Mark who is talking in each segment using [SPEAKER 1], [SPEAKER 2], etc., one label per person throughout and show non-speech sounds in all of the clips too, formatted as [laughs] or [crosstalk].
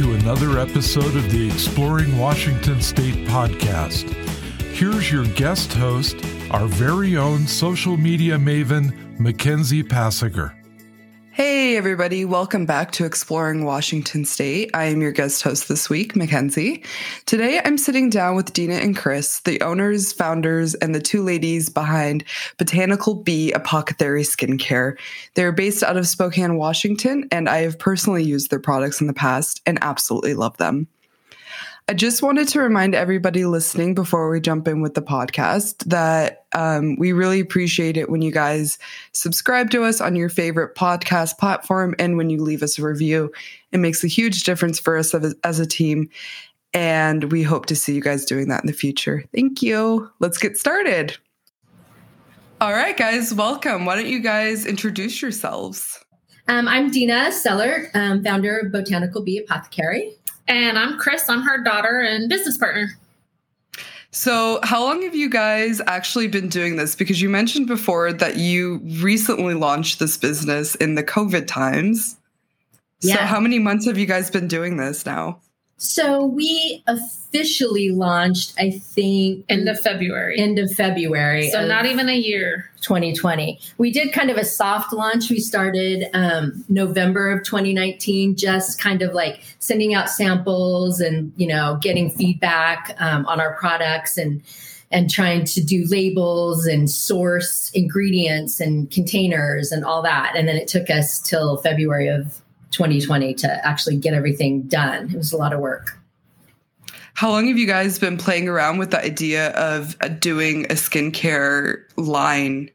[SPEAKER 1] to another episode of the Exploring Washington State podcast. Here's your guest host, our very own social media maven, Mackenzie Passiger.
[SPEAKER 2] Hey, everybody. Welcome back to Exploring Washington State. I am your guest host this week, Mackenzie. Today, I'm sitting down with Dina and Chris, the owners, founders, and the two ladies behind Botanical Bee Apothecary Skincare. They're based out of Spokane, Washington, and I have personally used their products in the past and absolutely love them. I just wanted to remind everybody listening before we jump in with the podcast that um, we really appreciate it when you guys subscribe to us on your favorite podcast platform and when you leave us a review. It makes a huge difference for us as, a team. And we hope to see you guys doing that in the future. Thank you. Let's get started. All right, guys, welcome. Why don't you guys introduce yourselves?
[SPEAKER 3] Um, I'm Dina Seller, um, founder of Botanical Bee Apothecary.
[SPEAKER 4] And I'm Chris. I'm her daughter and business partner.
[SPEAKER 2] So, how long have you guys actually been doing this? Because you mentioned before that you recently launched this business in the COVID times. Yeah. So, how many months have you guys been doing this now?
[SPEAKER 3] So we officially launched, I think,
[SPEAKER 4] end of February.
[SPEAKER 3] End of February.
[SPEAKER 4] So not even a year.
[SPEAKER 3] 2020. We did kind of a soft launch. We started um, November of 2019, just kind of like sending out samples and you know getting feedback um, on our products and and trying to do labels and source ingredients and containers and all that. And then it took us till February of 2020 to actually get everything done. It was a lot of work.
[SPEAKER 2] How long have you guys been playing around with the idea of uh, doing a skincare line?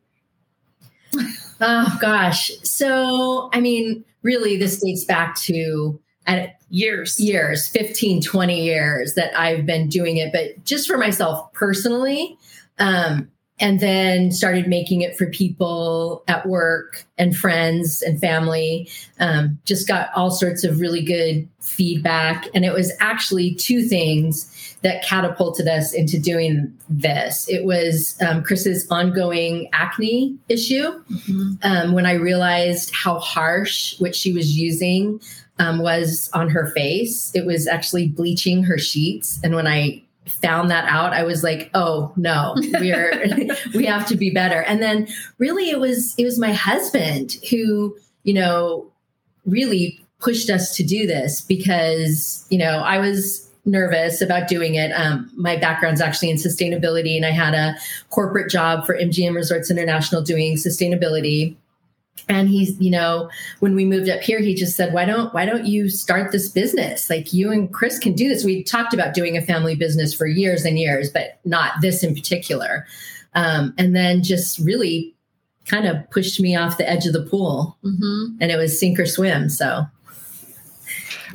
[SPEAKER 2] [laughs]
[SPEAKER 3] Oh gosh. So, I mean, really this dates back to
[SPEAKER 4] at years
[SPEAKER 3] years 15 20 years that i've been doing it but just for myself personally um, and then started making it for people at work and friends and family. Um, just got all sorts of really good feedback. And it was actually two things that catapulted us into doing this. It was um, Chris's ongoing acne issue. Mm-hmm. Um, when I realized how harsh what she was using um, was on her face, it was actually bleaching her sheets. And when I found that out, I was like, oh no, [laughs] we're we have to be better. And then really it was it was my husband who, you know, really pushed us to do this because, you know, I was nervous about doing it. Um, my background's actually in sustainability, and I had a corporate job for MGM Resorts International doing sustainability and he's you know when we moved up here he just said why don't why don't you start this business? Like you and chris can do this. We talked about doing a family business for years and years but not this in particular. Um, and then just really kind of pushed me off the edge of the pool. Mm-hmm. and it was sink or swim so.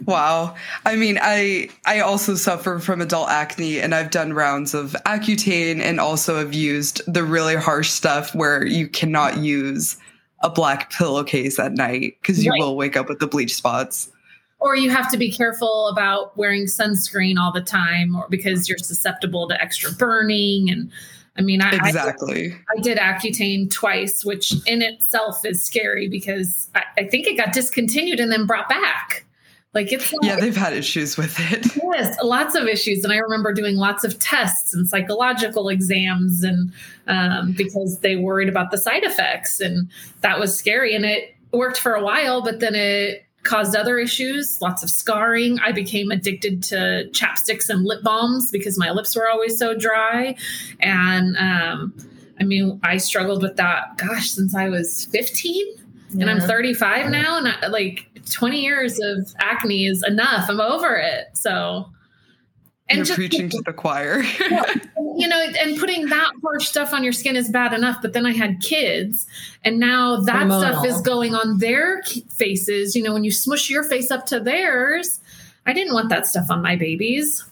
[SPEAKER 2] Wow. I mean, I I also suffer from adult acne and I've done rounds of Accutane and also have used the really harsh stuff where you cannot use a black pillowcase at night because you right. will wake up with the bleach spots.
[SPEAKER 4] Or you have to be careful about wearing sunscreen all the time, or because you're susceptible to extra burning. And I mean, I
[SPEAKER 2] exactly.
[SPEAKER 4] I, I did Accutane twice, which in itself is scary because I, I think it got discontinued and then brought back. Like it's
[SPEAKER 2] like, yeah, they've had issues with it. [laughs]
[SPEAKER 4] Yes, lots of issues, and I remember doing lots of tests and psychological exams, and um, because they worried about the side effects, and that was scary. And it worked for a while, but then it caused other issues, lots of scarring. I became addicted to chapsticks and lip balms because my lips were always so dry, and um, I mean, I struggled with that. Gosh, since I was fifteen, yeah. and I'm 35 now, and I, like 20 years of acne is enough. I'm over it. So,
[SPEAKER 2] and You're just, preaching to the choir. [laughs]
[SPEAKER 4] you know, and putting that harsh stuff on your skin is bad enough. But then I had kids, and now that Hormonal. stuff is going on their faces. You know, when you smush your face up to theirs, I didn't want that stuff on my babies.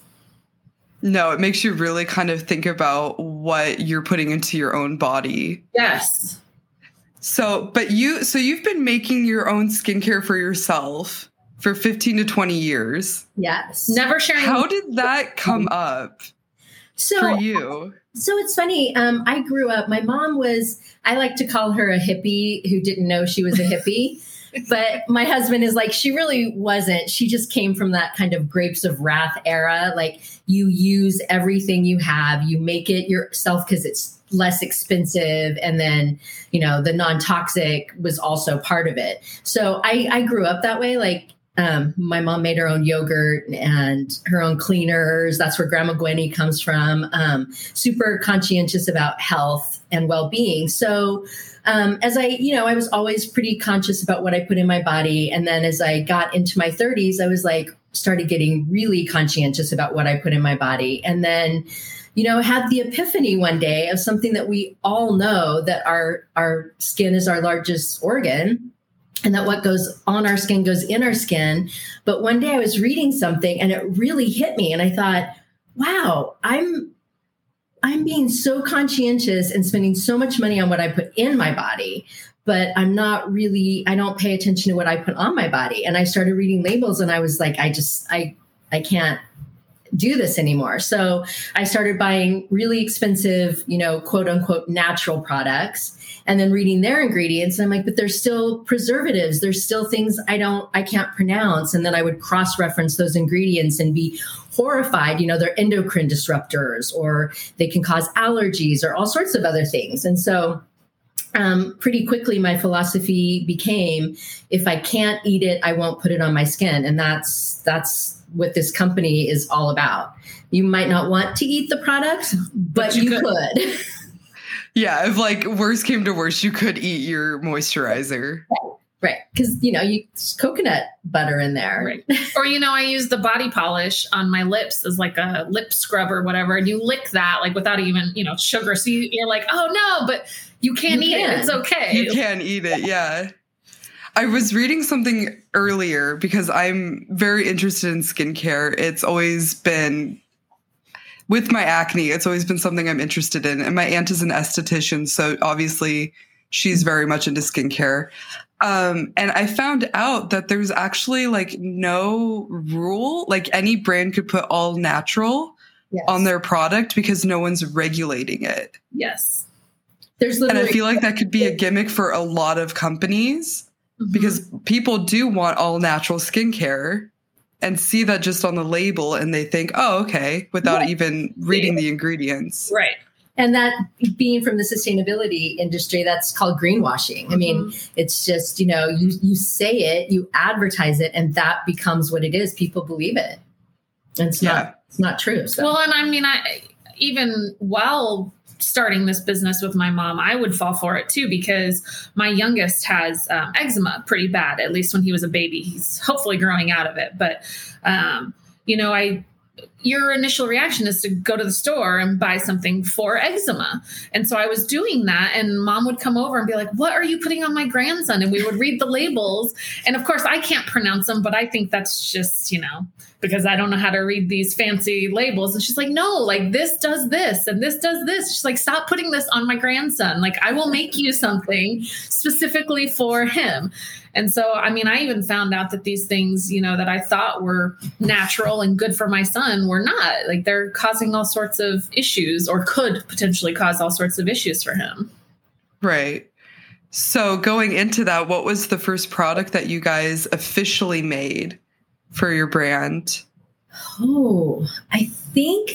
[SPEAKER 2] No, it makes you really kind of think about what you're putting into your own body.
[SPEAKER 4] Yes.
[SPEAKER 2] So, but you, so you've been making your own skincare for yourself for 15 to 20 years.
[SPEAKER 3] Yes.
[SPEAKER 4] Never sharing.
[SPEAKER 2] How did that come up so, for you?
[SPEAKER 3] So it's funny. Um, I grew up, my mom was, I like to call her a hippie who didn't know she was a hippie. [laughs] but my husband is like, she really wasn't. She just came from that kind of grapes of wrath era. Like you use everything you have, you make it yourself because it's less expensive. And then, you know, the non toxic was also part of it. So I, I grew up that way. Like, um, my mom made her own yogurt and her own cleaners. That's where Grandma Gwenny comes from. Um, super conscientious about health and well being. So, um, as I, you know, I was always pretty conscious about what I put in my body. And then as I got into my 30s, I was like, started getting really conscientious about what I put in my body. And then, you know, had the epiphany one day of something that we all know that our our skin is our largest organ and that what goes on our skin goes in our skin. But one day I was reading something and it really hit me and I thought, wow, I'm I'm being so conscientious and spending so much money on what I put in my body, but I'm not really, I don't pay attention to what I put on my body. And I started reading labels and I was like, I just, I, I can't do this anymore. So I started buying really expensive, you know, quote unquote natural products and then reading their ingredients. And I'm like, but there's still preservatives. There's still things I don't, I can't pronounce. And then I would cross reference those ingredients and be horrified. You know, they're endocrine disruptors or they can cause allergies or all sorts of other things. And so, um, pretty quickly, my philosophy became: if I can't eat it, I won't put it on my skin, and that's that's what this company is all about. You might not want to eat the product, but, but you, you, could. could. [laughs]
[SPEAKER 2] yeah, if like worst came to worst, you could eat your moisturizer.
[SPEAKER 3] Right. Because, you know, you coconut butter in there.
[SPEAKER 4] Right. [laughs] Or, you know, I use the body polish on my lips as like a lip scrub or whatever. And you lick that like without even, you know, sugar. So you, are like, oh no, but you can't you eat can. it. It's okay.
[SPEAKER 2] You can eat it. Yeah. I was reading something earlier because I'm very interested in skincare. It's always been with my acne, it's always been something I'm interested in. And my aunt is an esthetician, so obviously she's very much into skincare. Um, and I found out that there's actually like no rule, like any brand could put all natural yes. on their product because no one's regulating it.
[SPEAKER 4] Yes.
[SPEAKER 2] There's and I feel like that could be a [laughs] gimmick for a lot of companies mm-hmm. because people do want all natural skincare and see that just on the label and they think, oh, okay, without right. even reading the ingredients.
[SPEAKER 4] Right
[SPEAKER 3] and that being from the sustainability industry that's called greenwashing mm-hmm. i mean mm-hmm. it's just you know you you say it you advertise it and that becomes what it is people believe it and it's yeah. not it's not true
[SPEAKER 4] so. well and i mean i even while starting this business with my mom i would fall for it too because my youngest has um, eczema pretty bad at least when he was a baby. He's hopefully growing out of it but um, you know i your initial reaction is to go to the store and buy something for eczema. And so I was doing that, and mom would come over and be like, What are you putting on my grandson? And we would read the labels. And of course, I can't pronounce them, but I think that's just, you know, because I don't know how to read these fancy labels. And she's like, No, like this does this and this does this. She's like, Stop putting this on my grandson. Like, I will make you something specifically for him. And so, I mean, I even found out that these things, you know, that I thought were natural and good for my son were not. Like they're causing all sorts of issues or could potentially cause all sorts of issues for him.
[SPEAKER 2] Right. So, going into that, what was the first product that you guys officially made for your brand?
[SPEAKER 3] Oh, I think.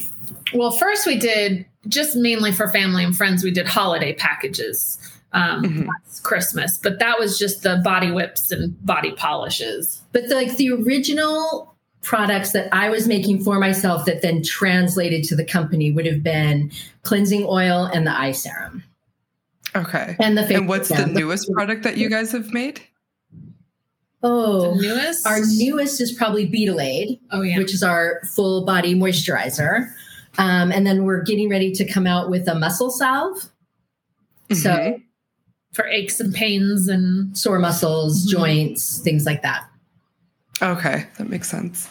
[SPEAKER 4] Well, first we did just mainly for family and friends, we did holiday packages um, mm-hmm. Christmas, but that was just the body whips and body polishes.
[SPEAKER 3] But the, like the original products that I was making for myself that then translated to the company would have been cleansing oil and the eye serum.
[SPEAKER 2] Okay. And the and what's the newest product that you guys have made?
[SPEAKER 3] Oh, the newest. Our newest is probably Beetleade.
[SPEAKER 4] Oh yeah,
[SPEAKER 3] which is our full body moisturizer. Um, and then we're getting ready to come out with a muscle salve. Mm-hmm. So
[SPEAKER 4] for aches and pains and
[SPEAKER 3] sore muscles, mm-hmm. joints, things like that.
[SPEAKER 2] Okay, that makes sense.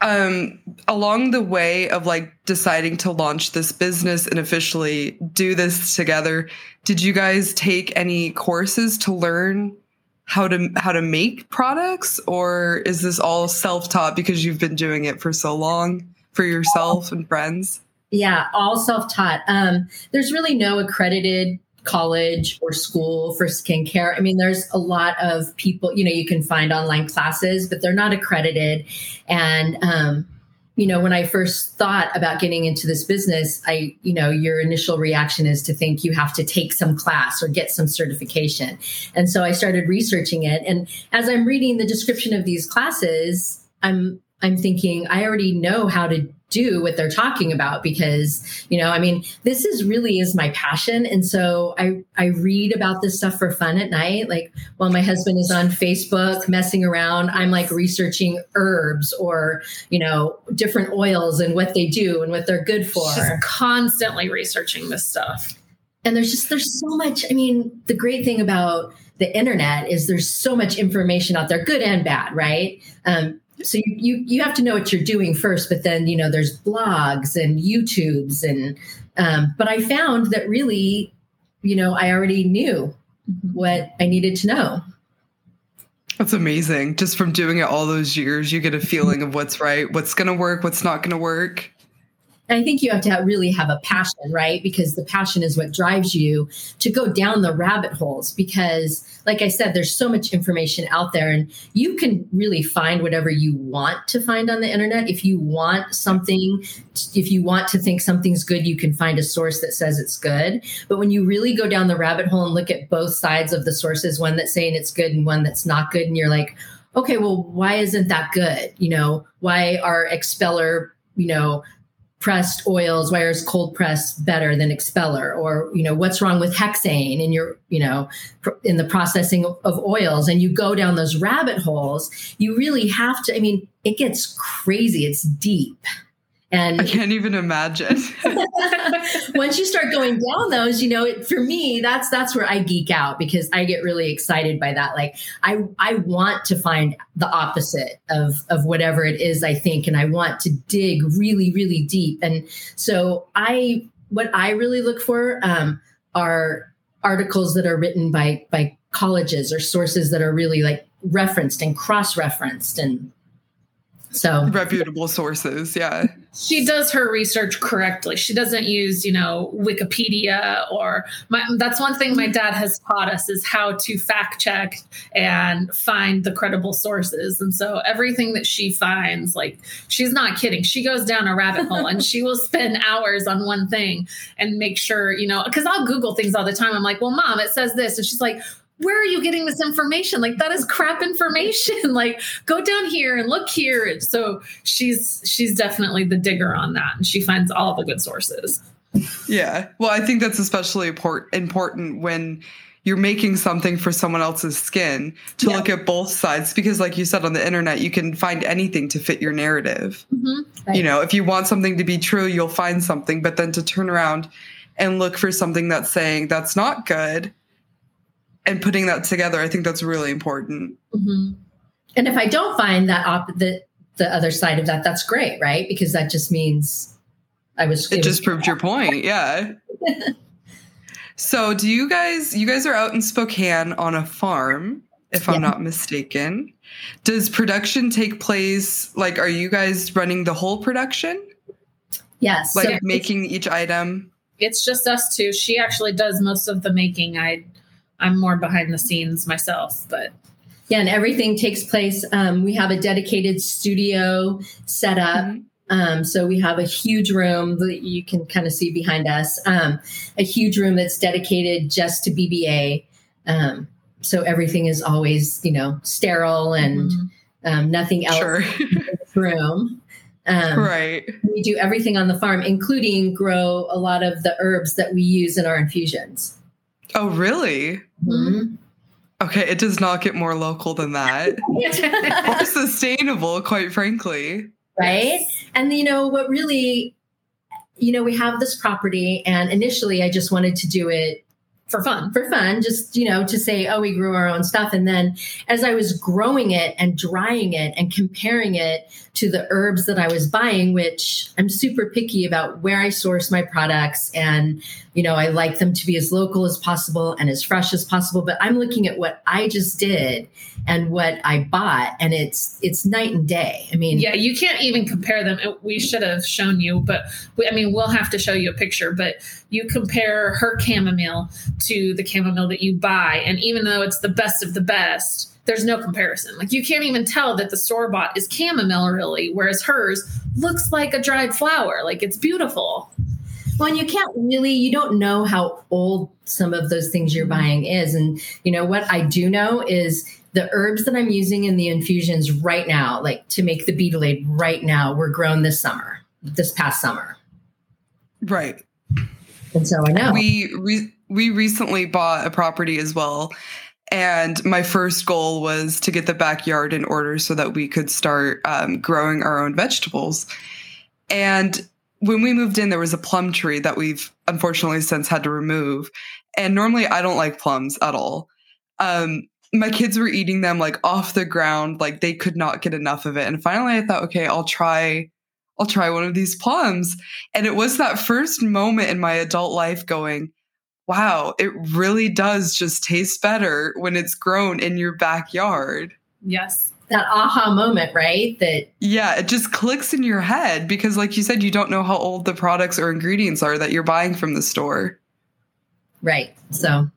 [SPEAKER 2] Um, along the way of like deciding to launch this business and officially do this together, did you guys take any courses to learn how to how to make products, or is this all self taught because you've been doing it for so long for yourself and friends?
[SPEAKER 3] Yeah, all self taught. Um, there's really no accredited college or school for skincare. I mean, there's a lot of people, you know, you can find online classes, but they're not accredited. And, um, you know, when I first thought about getting into this business, I, you know, your initial reaction is to think you have to take some class or get some certification. And so I started researching it. And as I'm reading the description of these classes, I'm I'm thinking I already know how to do what they're talking about because you know i mean this is really is my passion. And so i i read about this stuff for fun at night. Like while my husband is on facebook messing around i'm like researching herbs or you know different oils and what they do and what they're good for.
[SPEAKER 4] She's constantly researching this stuff.
[SPEAKER 3] And there's just there's so much i mean the great thing about the internet is there's so much information out there good and bad right? Um, so you, you you have to know what you're doing first but then you know there's blogs and youtubes and um, but i found that really you know i already knew what i needed to know.
[SPEAKER 2] That's amazing. Just from doing it all those years you get a feeling of what's right what's going to work what's not going to work
[SPEAKER 3] and I think you have to have, really have a passion, right? Because the passion is what drives you to go down the rabbit holes. Because, like I said, there's so much information out there, and you can really find whatever you want to find on the internet. If you want something, if you want to think something's good, you can find a source that says it's good. But when you really go down the rabbit hole and look at both sides of the sources, one that's saying it's good and one that's not good, and you're like, okay, well, why isn't that good? You know, why are expeller, you know, pressed oils why is cold press better than expeller? Or you know what's wrong with hexane in your you know in the processing of oils? And you go down those rabbit holes you really have to i mean it gets crazy. It's deep and
[SPEAKER 2] I can't even imagine. [laughs]
[SPEAKER 3] once you start going down those, you know, it, for me, that's that's where I geek out because I get really excited by that. Like I I want to find the opposite of of whatever it is I think, and I want to dig really really deep. And so I what I really look for um, are articles that are written by by colleges or sources that are really like referenced and cross referenced and so
[SPEAKER 2] reputable sources, yeah.
[SPEAKER 4] She does her research correctly. She doesn't use, you know, Wikipedia or my, that's one thing my dad has taught us is how to fact check and find the credible sources. And so everything that she finds, like she's not kidding. She goes down a rabbit hole and she will spend hours on one thing and make sure, you know, because I'll Google things all the time. I'm like, well, mom, it says this. And she's like, where are you getting this information? Like that is crap information. [laughs] like go down here and look here. So she's she's definitely the digger on that, and she finds all the good sources.
[SPEAKER 2] Yeah. Well, I think that's especially important when you're making something for someone else's skin to yeah. look at both sides because like you said on the internet you can find anything to fit your narrative mm-hmm. right. you know if you want something to be true you'll find something but then to turn around and look for something that's saying that's not good and putting that together, I think that's really important.
[SPEAKER 3] Mm-hmm. And if I don't find that op- the the other side of that, that's great, right? Because that just means I was.
[SPEAKER 2] It, it just was- proved your point, [laughs] yeah. so, do you guys? You guys are out in Spokane on a farm, if yeah. I'm not mistaken. Does production take place? Like, are you guys running the whole production?
[SPEAKER 3] Yes.
[SPEAKER 2] Like so making each item.
[SPEAKER 4] It's just us two. She actually does most of the making. I I'm more behind the scenes myself, but
[SPEAKER 3] yeah, and everything takes place. Um, we have a dedicated studio set up. Mm-hmm. Um, so we have a huge room that you can kind of see behind us, um, a huge room that's dedicated just to BBA. Um, so everything is always, you know, sterile and mm-hmm. Um, nothing else sure. in the room.
[SPEAKER 2] Um, right.
[SPEAKER 3] We do everything on the farm, including grow a lot of the herbs that we use in our infusions.
[SPEAKER 2] Oh, really? Mm-hmm. Okay, it does not get more local than that. [laughs] or sustainable, quite frankly.
[SPEAKER 3] Right. And, you know, what really, you know, we have this property, and initially I just wanted to do it
[SPEAKER 4] for fun
[SPEAKER 3] for fun just you know to say oh we grew our own stuff and then as i was growing it and drying it and comparing it to the herbs that i was buying which i'm super picky about where i source my products and you know i like them to be as local as possible and as fresh as possible but i'm looking at what i just did and what i bought and it's it's night and day i mean
[SPEAKER 4] yeah you can't even compare them we should have shown you but we, i mean we'll have to show you a picture but you compare her chamomile to the chamomile that you buy. And even though it's the best of the best, there's no comparison. Like you can't even tell that the store bought is chamomile really, whereas hers looks like a dried flower. Like it's beautiful.
[SPEAKER 3] Well, and you can't really, you don't know how old some of those things you're buying is. And, you know, what I do know is the herbs that I'm using in the infusions right now, like to make the beetleade right now, were grown this summer, this past summer.
[SPEAKER 2] Right.
[SPEAKER 3] And so I know.
[SPEAKER 2] We re- we recently bought a property as well. And my first goal was to get the backyard in order so that we could start um, growing our own vegetables. And when we moved in, there was a plum tree that we've unfortunately since had to remove. And normally I don't like plums at all. Um, my kids were eating them like off the ground, like they could not get enough of it. And finally I thought, okay, I'll try I'll try one of these plums. And it was that first moment in my adult life going, wow, it really does just taste better when it's grown in your backyard.
[SPEAKER 4] Yes.
[SPEAKER 3] That aha moment, right? That
[SPEAKER 2] Yeah, it just clicks in your head because like you said you don't know how old the products or ingredients are that you're buying from the store.
[SPEAKER 3] right. So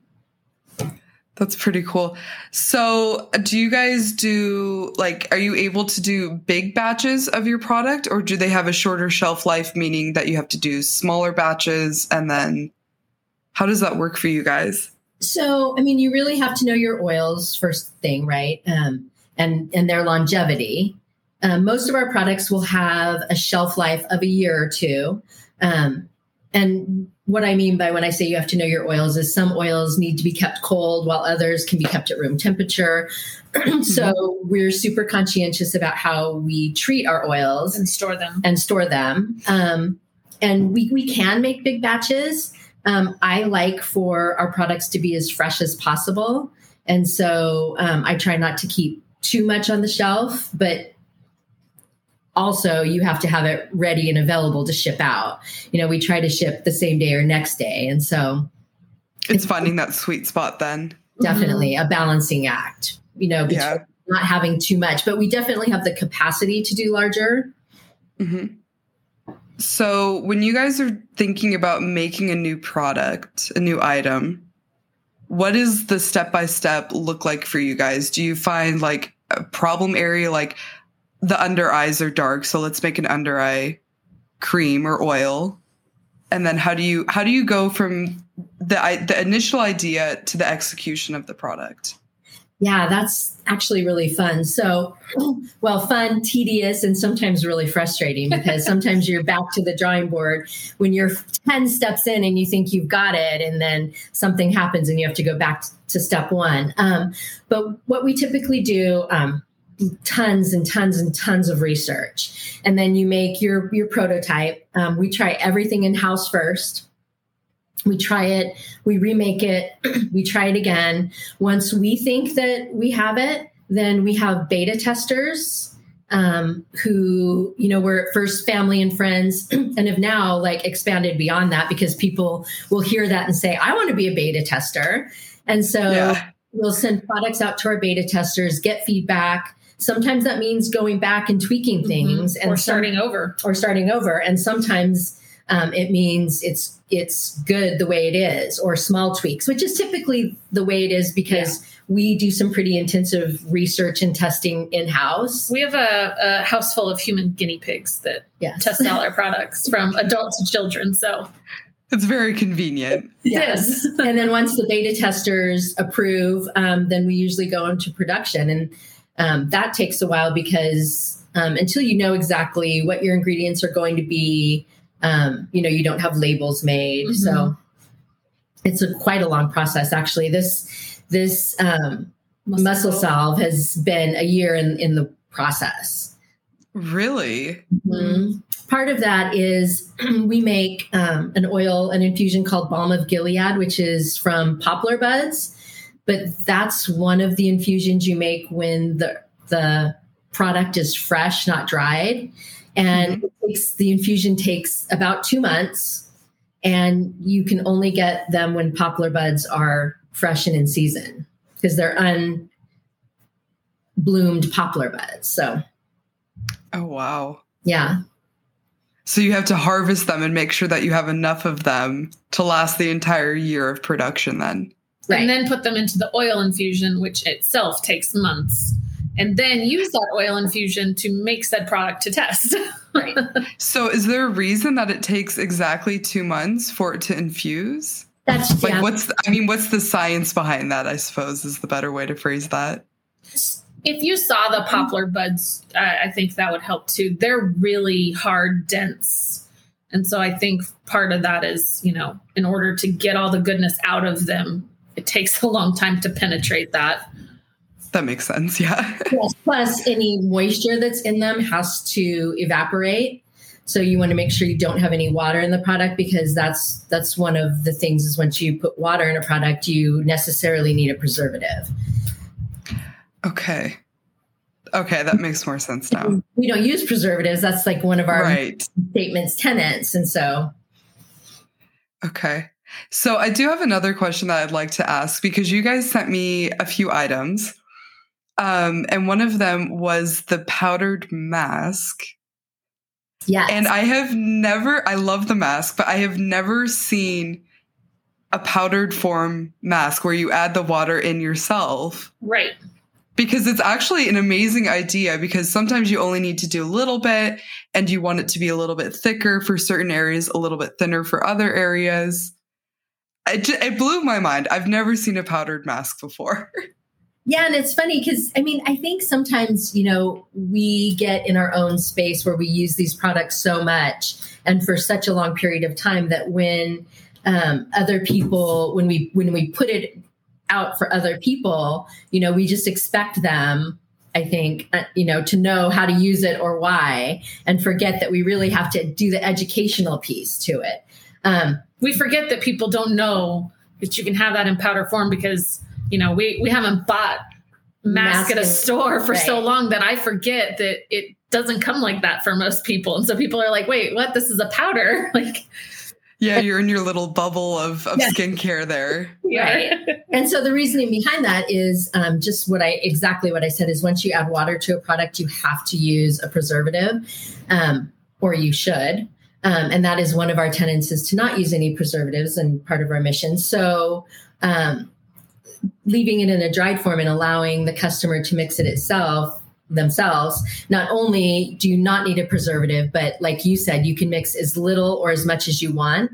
[SPEAKER 2] That's pretty cool. So, do you guys do like are you able to do big batches of your product or do they have a shorter shelf life meaning that you have to do smaller batches and then how does that work for you guys?
[SPEAKER 3] So, I mean, you really have to know your oils first thing, right? Um, and and their longevity. Um, most of our products will have a shelf life of a year or two. Um, and what I mean by when I say you have to know your oils is some oils need to be kept cold while others can be kept at room temperature. [clears throat] so we're super conscientious about how we treat our oils
[SPEAKER 4] And store them.
[SPEAKER 3] and store them. Um, and we, we can make big batches. Um, I like for our products to be as fresh as possible. And so um, I try not to keep too much on the shelf, but also you have to have it ready and available to ship out. You know, we try to ship the same day or next day. And so
[SPEAKER 2] It's finding that sweet spot then.
[SPEAKER 3] definitely a balancing act, you know, between
[SPEAKER 2] Yeah.
[SPEAKER 3] not having too much, but we definitely have the capacity to do larger.
[SPEAKER 2] hmm So, when you guys are thinking about making a new product, a new item, what does the step by step look like for you guys? Do you find like a problem area, like the under eyes are dark, so let's make an under eye cream or oil? And then how do you how do you go from the the initial idea to the execution of the product?
[SPEAKER 3] Yeah, that's actually really fun. So, well, fun, tedious, and sometimes really frustrating because [laughs] sometimes you're back to the drawing board when you're 10 steps in and you think you've got it, and then something happens and you have to go back to step one. Um, but what we typically do, um, tons and tons and tons of research and then you make your your prototype um, we try everything in house first we try it we remake it [clears throat] we try it again. Once we think that we have it then we have beta testers um, who you know were at first family and friends [clears throat] and have now like expanded beyond that because people will hear that and say i want to be a beta tester. And so
[SPEAKER 2] Yeah.
[SPEAKER 3] we'll send products out to our beta testers get feedback. Sometimes that means going back and tweaking things and
[SPEAKER 4] or
[SPEAKER 3] some-
[SPEAKER 4] starting over.
[SPEAKER 3] or starting over. And sometimes um, it means it's it's good the way it is or small tweaks which is typically the way it is because we do some pretty intensive research and testing in house
[SPEAKER 4] We have a, a house full of human guinea pigs that
[SPEAKER 3] yes.
[SPEAKER 4] test all our products [laughs] from adult to children. So.
[SPEAKER 2] It's very convenient.
[SPEAKER 3] yes. [laughs] And then once the beta testers approve um, then we usually go into production. And um, that takes a while because um, until you know exactly what your ingredients are going to be um, you know you don't have labels made so it's a quite a long process actually this this um, muscle salve has been a year in, in the process
[SPEAKER 2] Really?
[SPEAKER 3] Mhm. Part of that is [clears throat] we make um, an oil, an infusion called Balm of Gilead, which is from poplar buds. But that's one of the infusions you make when the the product is fresh, not dried. And mm-hmm. it takes, the infusion takes about two months, and you can only get them when poplar buds are fresh and in season because they're unbloomed poplar buds. So
[SPEAKER 2] Oh wow.
[SPEAKER 3] yeah,
[SPEAKER 2] So you have to harvest them and make sure that you have enough of them to last the entire year of production then.
[SPEAKER 3] Right.
[SPEAKER 4] and then put them into the oil infusion, which itself takes months, and then use that oil infusion to make said product to test. [laughs]
[SPEAKER 3] Right.
[SPEAKER 2] So is there a reason that it takes exactly 2 months for it to infuse?
[SPEAKER 3] That's
[SPEAKER 2] Like
[SPEAKER 3] yeah.
[SPEAKER 2] what's the, I mean what's the science behind that I suppose is the better way to phrase that.
[SPEAKER 4] if you saw the poplar buds, I, I think that would help too. They're really hard, dense. And so I think part of that is, you know, in order to get all the goodness out of them, it takes [laughs] a long time to penetrate that.
[SPEAKER 2] That makes sense. Yeah. [laughs]
[SPEAKER 3] Yes, Plus, any moisture that's in them has to evaporate. So you want to make sure you don't have any water in the product because that's that's one of the things is once you put water in a product, you necessarily need a preservative.
[SPEAKER 2] Okay. Okay, that makes more sense now.
[SPEAKER 3] We don't use preservatives. That's like one of our
[SPEAKER 2] Right.
[SPEAKER 3] statements tenants. And so
[SPEAKER 2] Okay. So I do have another question that I'd like to ask because you guys sent me a few items. Um, and one of them was the powdered mask.
[SPEAKER 3] yes.
[SPEAKER 2] And I have never, I love the mask, but I have never seen a powdered form mask where you add the water in yourself
[SPEAKER 4] Right.
[SPEAKER 2] because it's actually an amazing idea because sometimes you only need to do a little bit and you want it to be a little bit thicker for certain areas, a little bit thinner for other areas. It, it blew my mind. I've never seen a powdered mask before. [laughs]
[SPEAKER 3] Yeah, and it's funny because I mean, I think sometimes, you know, we get in our own space where we use these products so much and for such a long period of time that when um, other people, when we when we put it out for other people, you know, we just expect them. I think, uh, you know, to know how to use it or why, and forget that we really have to do the educational piece to it. Um,
[SPEAKER 4] We forget that people don't know that you can have that in powder form because, you know, we, we haven't bought mask at a store for so long that I forget that it doesn't come like that for most people. And so people are like, wait, what? This is a powder. [laughs] Like,
[SPEAKER 2] Yeah, you're in your little bubble of, of
[SPEAKER 3] Yeah.
[SPEAKER 2] skincare there. [laughs]
[SPEAKER 4] yeah.
[SPEAKER 3] And so the reasoning behind that is um, just what I exactly what I said is once you add water to a product, you have to use a preservative, um, or you should. Um, and that is one of our tenets is to not use any preservatives and part of our mission. So um, leaving it in a dried form and allowing the customer to mix it itself themselves not only do you not need a preservative but like you said you can mix as little or as much as you want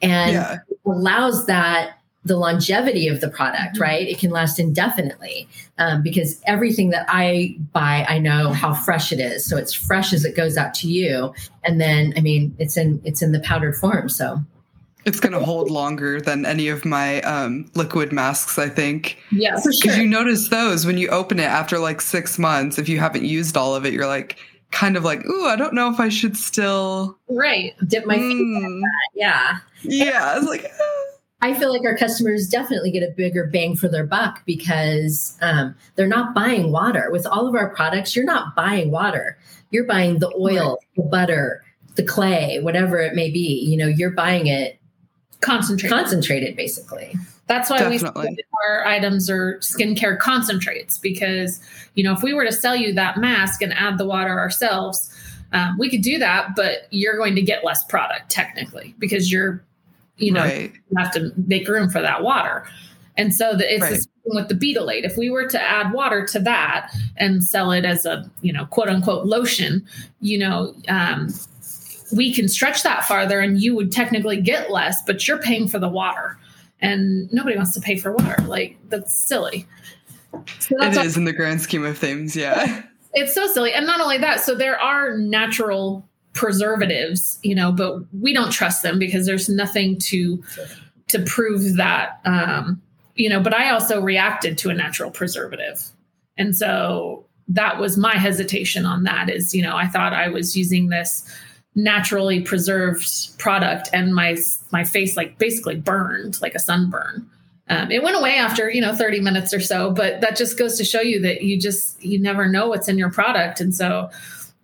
[SPEAKER 3] and
[SPEAKER 2] yeah.
[SPEAKER 3] allows that the longevity of the product,
[SPEAKER 4] Mhm.
[SPEAKER 3] right? It can last indefinitely um, because everything that I buy, I know how fresh it is. So it's fresh as it goes out to you, and then I mean, it's in it's in the powdered form. So
[SPEAKER 2] It's going to hold longer than any of my um, liquid masks, I think.
[SPEAKER 4] Yeah,
[SPEAKER 3] for sure.
[SPEAKER 2] Because you notice those when you open it after like six months, if you haven't used all of it, you're like, kind of like, ooh, I don't know if I should still.
[SPEAKER 4] Right.
[SPEAKER 3] dip my.
[SPEAKER 2] Mm.
[SPEAKER 3] Yeah,
[SPEAKER 2] Yeah, it's like, ah.
[SPEAKER 3] I feel like our customers definitely get a bigger bang for their buck because um, they're not buying water. With all of our products, you're not buying water. You're buying the oil, the butter, the clay, whatever it may be. You know, you're buying it
[SPEAKER 4] Concentrate.
[SPEAKER 3] concentrated, basically.
[SPEAKER 4] That's why
[SPEAKER 2] Definitely.
[SPEAKER 4] we say our items are skincare concentrates because, you know, if we were to sell you that mask and add the water ourselves, um, we could do that, but you're going to get less product technically because you're, you know,
[SPEAKER 2] right.
[SPEAKER 4] you have to make room for that water. And so the, it's the same with the Beetleate. If we were to add water to that and sell it as a, you know, quote unquote lotion, you know, um, we can stretch that farther and you would technically get less, but you're paying for the water. And nobody wants to pay for water. Like that's silly. So
[SPEAKER 2] It
[SPEAKER 4] that's
[SPEAKER 2] is in the grand scheme of things. Yeah. [laughs]
[SPEAKER 4] it's so silly. And not only that, so there are natural preservatives, you know, but we don't trust them because there's nothing to to prove that um, you know, but I also reacted to a natural preservative. And so that was my hesitation on that is, you know, I thought I was using this naturally preserved product and my my face like basically burned like a sunburn. Um, it went away after you know 30 minutes or so, but that just goes to show you that you just you never know what's in your product, and so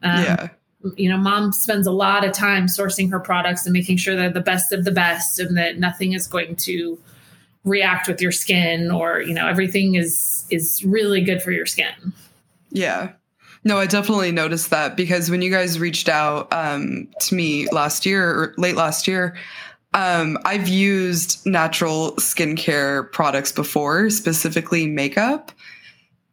[SPEAKER 4] um,
[SPEAKER 2] yeah.
[SPEAKER 4] you know, mom spends a lot of time sourcing her products and making sure they're the best of the best, and that nothing is going to react with your skin, or you know, everything is is really good for your skin.
[SPEAKER 2] Yeah. No, I definitely noticed that because when you guys reached out um, to me last year or late last year, um, I've used natural skincare products before, specifically makeup.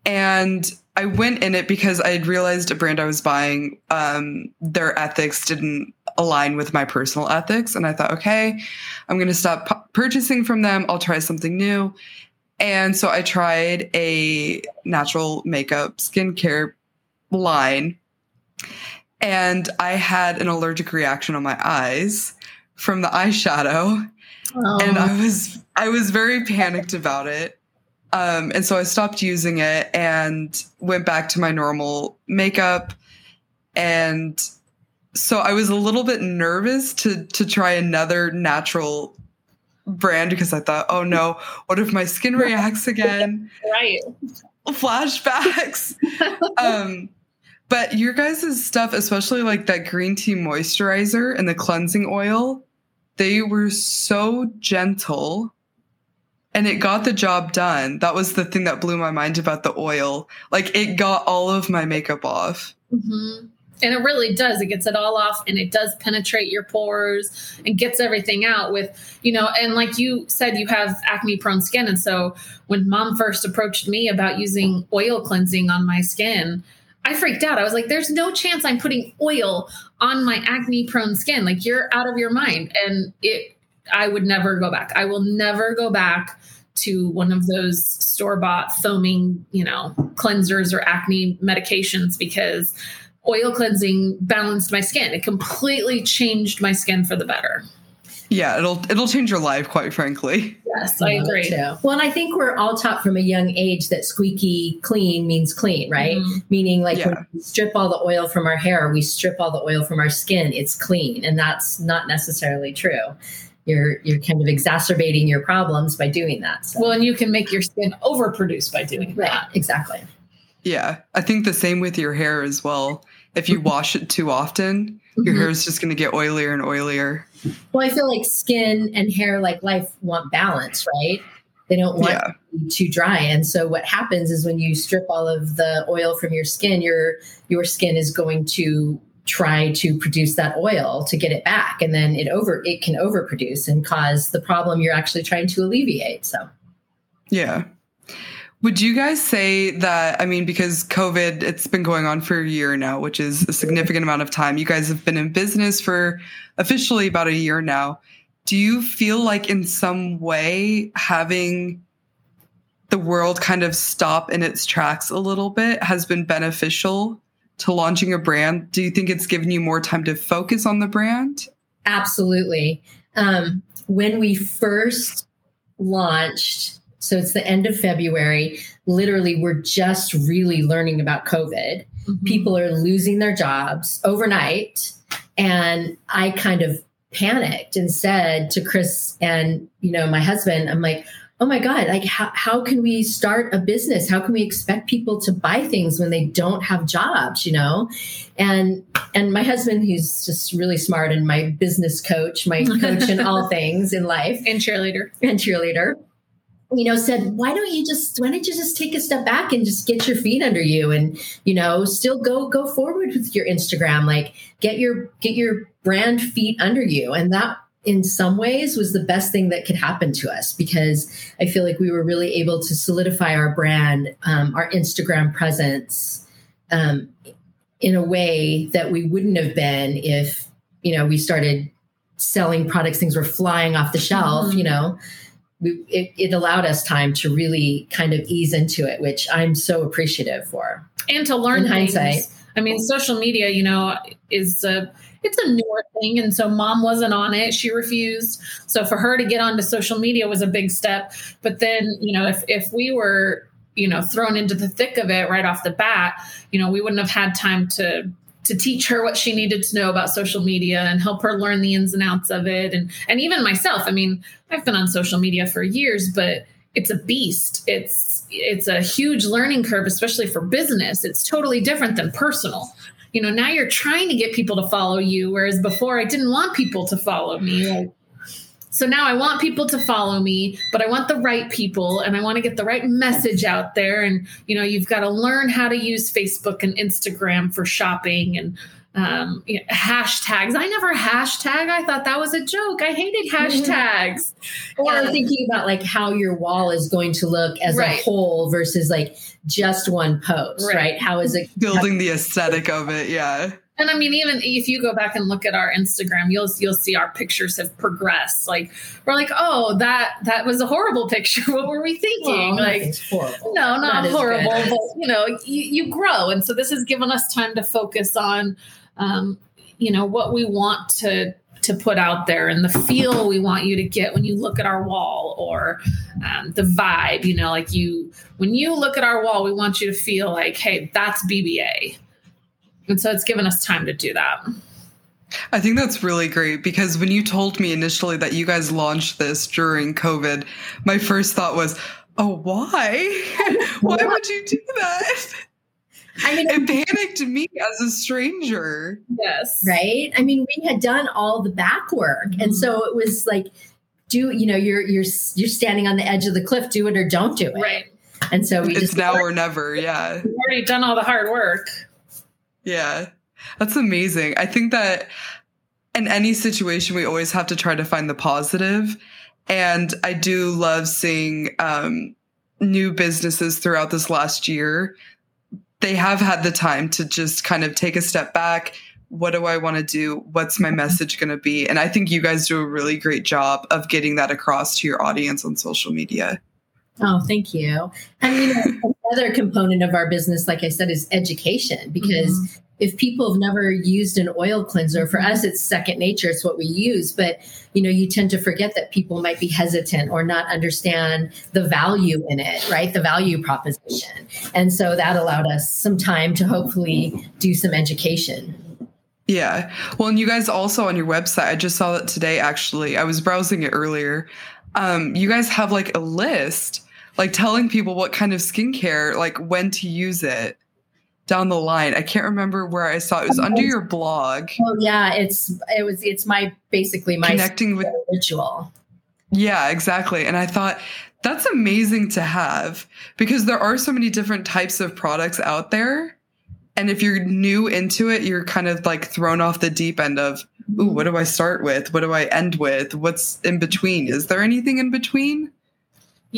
[SPEAKER 2] And I went in it because I had realized a brand I was buying, um, their ethics didn't align with my personal ethics. And I thought, okay, I'm going to stop p- purchasing from them. I'll try something new. And so I tried a natural makeup skincare line. And I had an allergic reaction on my eyes from the eyeshadow. Oh. And I was I was very panicked about it. Um, and so I stopped using it and went back to my normal makeup. And so I was a little bit nervous to to try another natural brand because I thought, oh no, what if my skin reacts again? [laughs]
[SPEAKER 4] right.
[SPEAKER 2] Flashbacks. [laughs] um, but your guys' stuff, especially like that green tea moisturizer and the cleansing oil, they were so gentle and it got the job done. That was the thing that blew my mind about the oil. Like it got all of my makeup off.
[SPEAKER 4] Mm-hmm. And it really does. It gets it all off and it does penetrate your pores and gets everything out with, you know, and like you said, you have acne prone skin. And so when mom first approached me about using oil cleansing on my skin, I freaked out. I was like, there's no chance I'm putting oil on my acne prone skin. Like you're out of your mind. And it, I would never go back. I will never go back to one of those store bought foaming, you know, cleansers or acne medications because oil cleansing balanced my skin. It completely changed my skin for the better.
[SPEAKER 2] Yeah, it'll it'll change your life, quite frankly.
[SPEAKER 4] Yes, I agree. Too.
[SPEAKER 3] Well, and I think we're all taught from a young age that squeaky clean means clean, right? Mm-hmm. Meaning, like yeah. when we strip all the oil from our hair, we strip all the oil from our skin. It's clean, and that's not necessarily true. You're you're kind of exacerbating your problems by doing that.
[SPEAKER 4] So. Well, and you can make your skin overproduce by doing right, that.
[SPEAKER 3] Exactly.
[SPEAKER 2] Yeah, I think the same with your hair as well. If you mm-hmm. wash it too often, your mm-hmm. hair is just going to get oilier and oilier.
[SPEAKER 3] Well, I feel like skin and hair, like life, want balance, right? They don't want yeah. too dry. And so what happens is when you strip all of the oil from your skin, your your skin is going to try to produce that oil to get it back and then it over it can overproduce and cause the problem you're actually trying to alleviate. So
[SPEAKER 2] Yeah. Would you guys say that, I mean, because COVID, it's been going on for a year now, which is a significant amount of time. You guys have been in business for officially about a year now. Do you feel like in some way having the world kind of stop in its tracks a little bit has been beneficial to launching a brand? Do you think it's given you more time to focus on the brand?
[SPEAKER 3] Absolutely. Um, when we first launched, so it's the end of February. Literally, we're just really learning about COVID. Mm-hmm. People are losing their jobs overnight. And I kind of panicked and said to Chris and, you know, my husband, I'm like, oh my God, like how, how can we start a business? How can we expect people to buy things when they don't have jobs, you know? And and my husband, who's just really smart and my business coach, my [laughs] coach in all things in life.
[SPEAKER 4] And cheerleader.
[SPEAKER 3] And cheerleader you know said why don't you just why don't you just take a step back and just get your feet under you and you know still go go forward with your instagram like get your get your brand feet under you and that in some ways was the best thing that could happen to us because i feel like we were really able to solidify our brand um, our instagram presence um, in a way that we wouldn't have been if you know we started selling products things were flying off the shelf mm-hmm. you know it, it, allowed us time to really kind of ease into it, which I'm so appreciative for.
[SPEAKER 4] And to learn in hindsight. I mean, social media, you know, is a it's a newer thing, and so mom wasn't on it; she refused. So for her to get onto social media was a big step. But then, you know, if if we were you know thrown into the thick of it right off the bat, you know, we wouldn't have had time to to teach her what she needed to know about social media and help her learn the ins and outs of it. And and even myself i mean i've been on social media for years but it's a beast. It's it's a huge learning curve especially for business. It's totally different than personal. You know now you're trying to get people to follow you whereas before i didn't want people to follow me. Like so now I want people to follow me, but I want the right people and I want to get the right message out there. And, you know, you've got to learn how to use Facebook and Instagram for shopping and um, you know, hashtags. I never hashtag. I thought that was a joke. I hated [laughs] hashtags.
[SPEAKER 3] or and, thinking about like how your wall is going to look as right. a whole versus like just one post, right? right? How is it
[SPEAKER 2] building the aesthetic of it? Yeah.
[SPEAKER 4] And I mean, even if you go back and look at our Instagram, you'll you'll see our pictures have progressed. Like we're like, oh, that that was a horrible picture. [laughs] what were we thinking?
[SPEAKER 3] Well,
[SPEAKER 4] like,
[SPEAKER 3] horrible.
[SPEAKER 4] no, not horrible, but you know, you, you grow, and so this has given us time to focus on, um, you know, what we want to to put out there and the feel we want you to get when you look at our wall or um, the vibe you know like you when you look at our wall we want you to feel like hey that's bba and so it's given us time to do that.
[SPEAKER 2] I think that's really great because when you told me initially that you guys launched this during COVID, my first thought was, oh, why? [laughs] why would you do that? I mean, it panicked me as a stranger.
[SPEAKER 4] Yes.
[SPEAKER 3] Right. I mean, we had done all the back work. Mm-hmm. And so it was like, do, you know, you're, you're, you're standing on the edge of the cliff, do it or don't do it.
[SPEAKER 4] Right.
[SPEAKER 3] And so we
[SPEAKER 2] it's
[SPEAKER 3] just
[SPEAKER 2] now or never. Yeah.
[SPEAKER 4] We've already done all the hard work.
[SPEAKER 2] Yeah. That's amazing. I think that in any situation, we always have to try to find the positive. And I do love seeing um, new businesses throughout this last year. They have had the time to just kind of take a step back. What do I want to do? What's my message going to be? And I think you guys do a really great job of getting that across to your audience on social media.
[SPEAKER 3] Oh, thank you. And you know, another component of our business, like I said, is education because mm-hmm. if people have never used an oil cleanser, for us it's second nature, it's what we use. But you know, you tend to forget that people might be hesitant or not understand the value in it, right? The value proposition. And so that allowed us some time to hopefully do some education.
[SPEAKER 2] Yeah. Well, and you guys also on your website, I just saw that today actually. I was browsing it earlier. Um, you guys have like a list like telling people what kind of skincare, like when to use it down the line. I can't remember where I saw it. It was under your blog.
[SPEAKER 3] Oh yeah, it's it was it's my basically my
[SPEAKER 2] connecting with
[SPEAKER 3] ritual.
[SPEAKER 2] Yeah, exactly. And I thought that's amazing to have because there are so many different types of products out there. And if you're new into it, you're kind of like thrown off the deep end of, ooh, what do I start with? What do I end with? What's in between? Is there anything in between?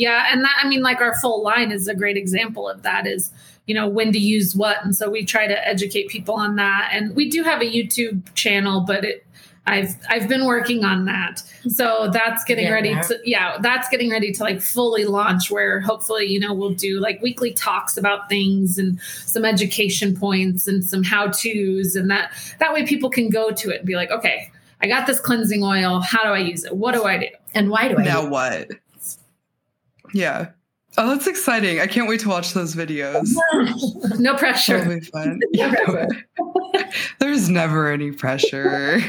[SPEAKER 4] Yeah, and that I mean like our full line is a great example of that is, you know, when to use what and so we try to educate people on that and we do have a YouTube channel but it I've I've been working on that. So that's getting yeah, ready to yeah, that's getting ready to like fully launch where hopefully, you know, we'll do like weekly talks about things and some education points and some how-tos and that that way people can go to it and be like, "Okay, I got this cleansing oil. How do I use it? What do I do?
[SPEAKER 3] And why do I
[SPEAKER 2] Now what? Yeah. Oh, that's exciting. I can't wait to watch those videos. [laughs]
[SPEAKER 4] no pressure.
[SPEAKER 2] That'll be fun. [laughs] Yeah. [laughs] There's never any pressure.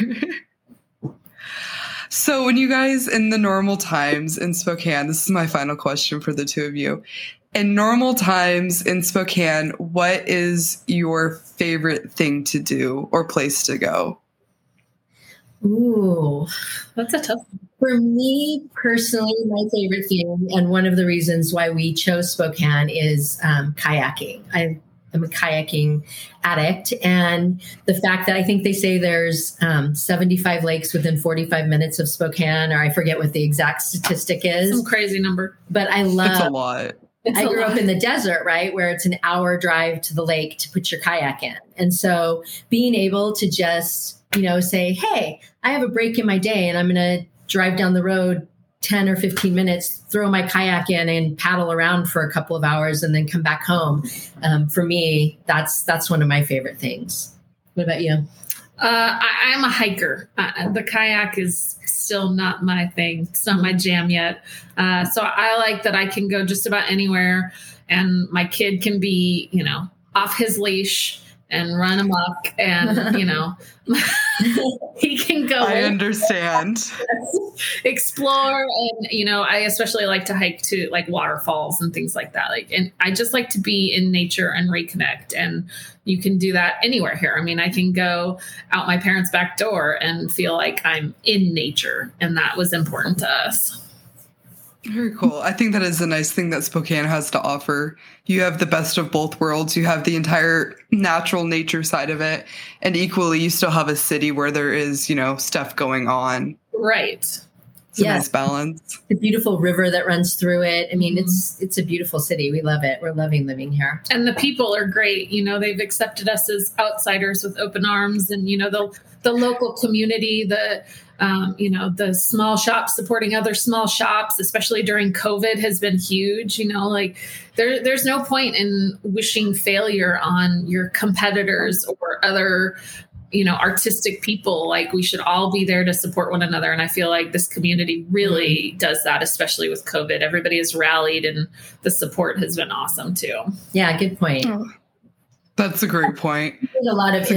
[SPEAKER 2] so, when you guys in the normal times in Spokane, this is my final question for the two of you. In normal times in Spokane, what is your favorite thing to do or place to go?
[SPEAKER 3] Ooh,
[SPEAKER 4] that's a tough one.
[SPEAKER 3] For me personally, my favorite thing, and one of the reasons why we chose Spokane is um, kayaking. I am a kayaking addict, and the fact that I think they say there's um, 75 lakes within 45 minutes of Spokane, or I forget what the exact statistic is.
[SPEAKER 4] Some crazy number.
[SPEAKER 3] But I love.
[SPEAKER 2] It's a lot.
[SPEAKER 3] It's I grew up in the desert, right, where it's an hour drive to the lake to put your kayak in, and so being able to just you know say, "Hey, I have a break in my day, and I'm going to drive down the road 10 or 15 minutes, throw my kayak in and paddle around for a couple of hours and then come back home. Um, for me, that's that's one of my favorite things. What about you?
[SPEAKER 4] Uh, I, am a hiker. Uh, the kayak is still not my thing. It's not my jam yet. Uh, so I like that I can go just about anywhere, and my kid can be, you know, off his leash and run amok and [laughs] you know [laughs] he can go
[SPEAKER 2] I understand. [laughs]
[SPEAKER 4] explore and you know I especially like to hike to like waterfalls and things like that like and I just like to be in nature and reconnect and you can do that anywhere here. I mean I can go out my parents back door and feel like I'm in nature and that was important to us
[SPEAKER 2] Very cool. I think that is a nice thing that Spokane has to offer. You have the best of both worlds. You have the entire natural nature side of it, and equally, you still have a city where there is, you know, stuff going on.
[SPEAKER 4] right
[SPEAKER 2] It's a
[SPEAKER 3] Yes.
[SPEAKER 2] nice balance.
[SPEAKER 3] the beautiful river that runs through it. I mean,
[SPEAKER 2] Mm-hmm.
[SPEAKER 3] it's it's a beautiful city. We love it. We're loving living here.
[SPEAKER 4] and the people are great you know they've accepted us as outsiders with open arms and you know the the local community the um, you know the small shops supporting other small shops especially during covid has been huge you know like there there's no point in wishing failure on your competitors or other you know artistic people. Like we should all be there to support one another. And i feel like this community really does that especially with covid. Everybody has rallied and the support has been awesome too.
[SPEAKER 3] Yeah, good point.
[SPEAKER 2] That's a great point.
[SPEAKER 3] A lot of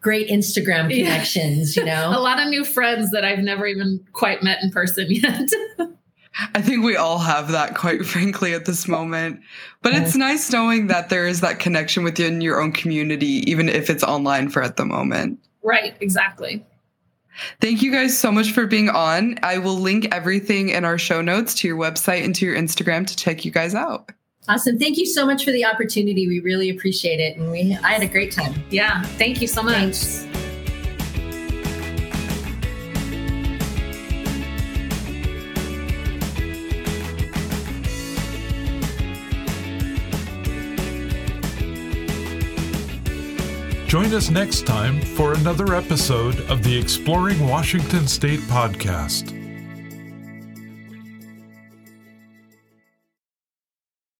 [SPEAKER 3] great Instagram
[SPEAKER 4] Yeah.
[SPEAKER 3] connections. You know? [laughs]
[SPEAKER 4] a lot of new friends that I've never even quite met in person yet. [laughs]
[SPEAKER 2] I think we all have that, quite frankly, at this moment. But it's nice knowing that there is that connection within your own community, even if it's online for at the moment.
[SPEAKER 4] right, exactly.
[SPEAKER 2] Thank you guys so much for being on. I will link everything in our show notes to your website and to your Instagram to check you guys out.
[SPEAKER 3] Awesome. Thank you so much for the opportunity. We really appreciate it, and we I had a great time.
[SPEAKER 4] Yeah, thank you so much.
[SPEAKER 3] Thanks.
[SPEAKER 1] Join us next time for another episode of the Exploring Washington State podcast.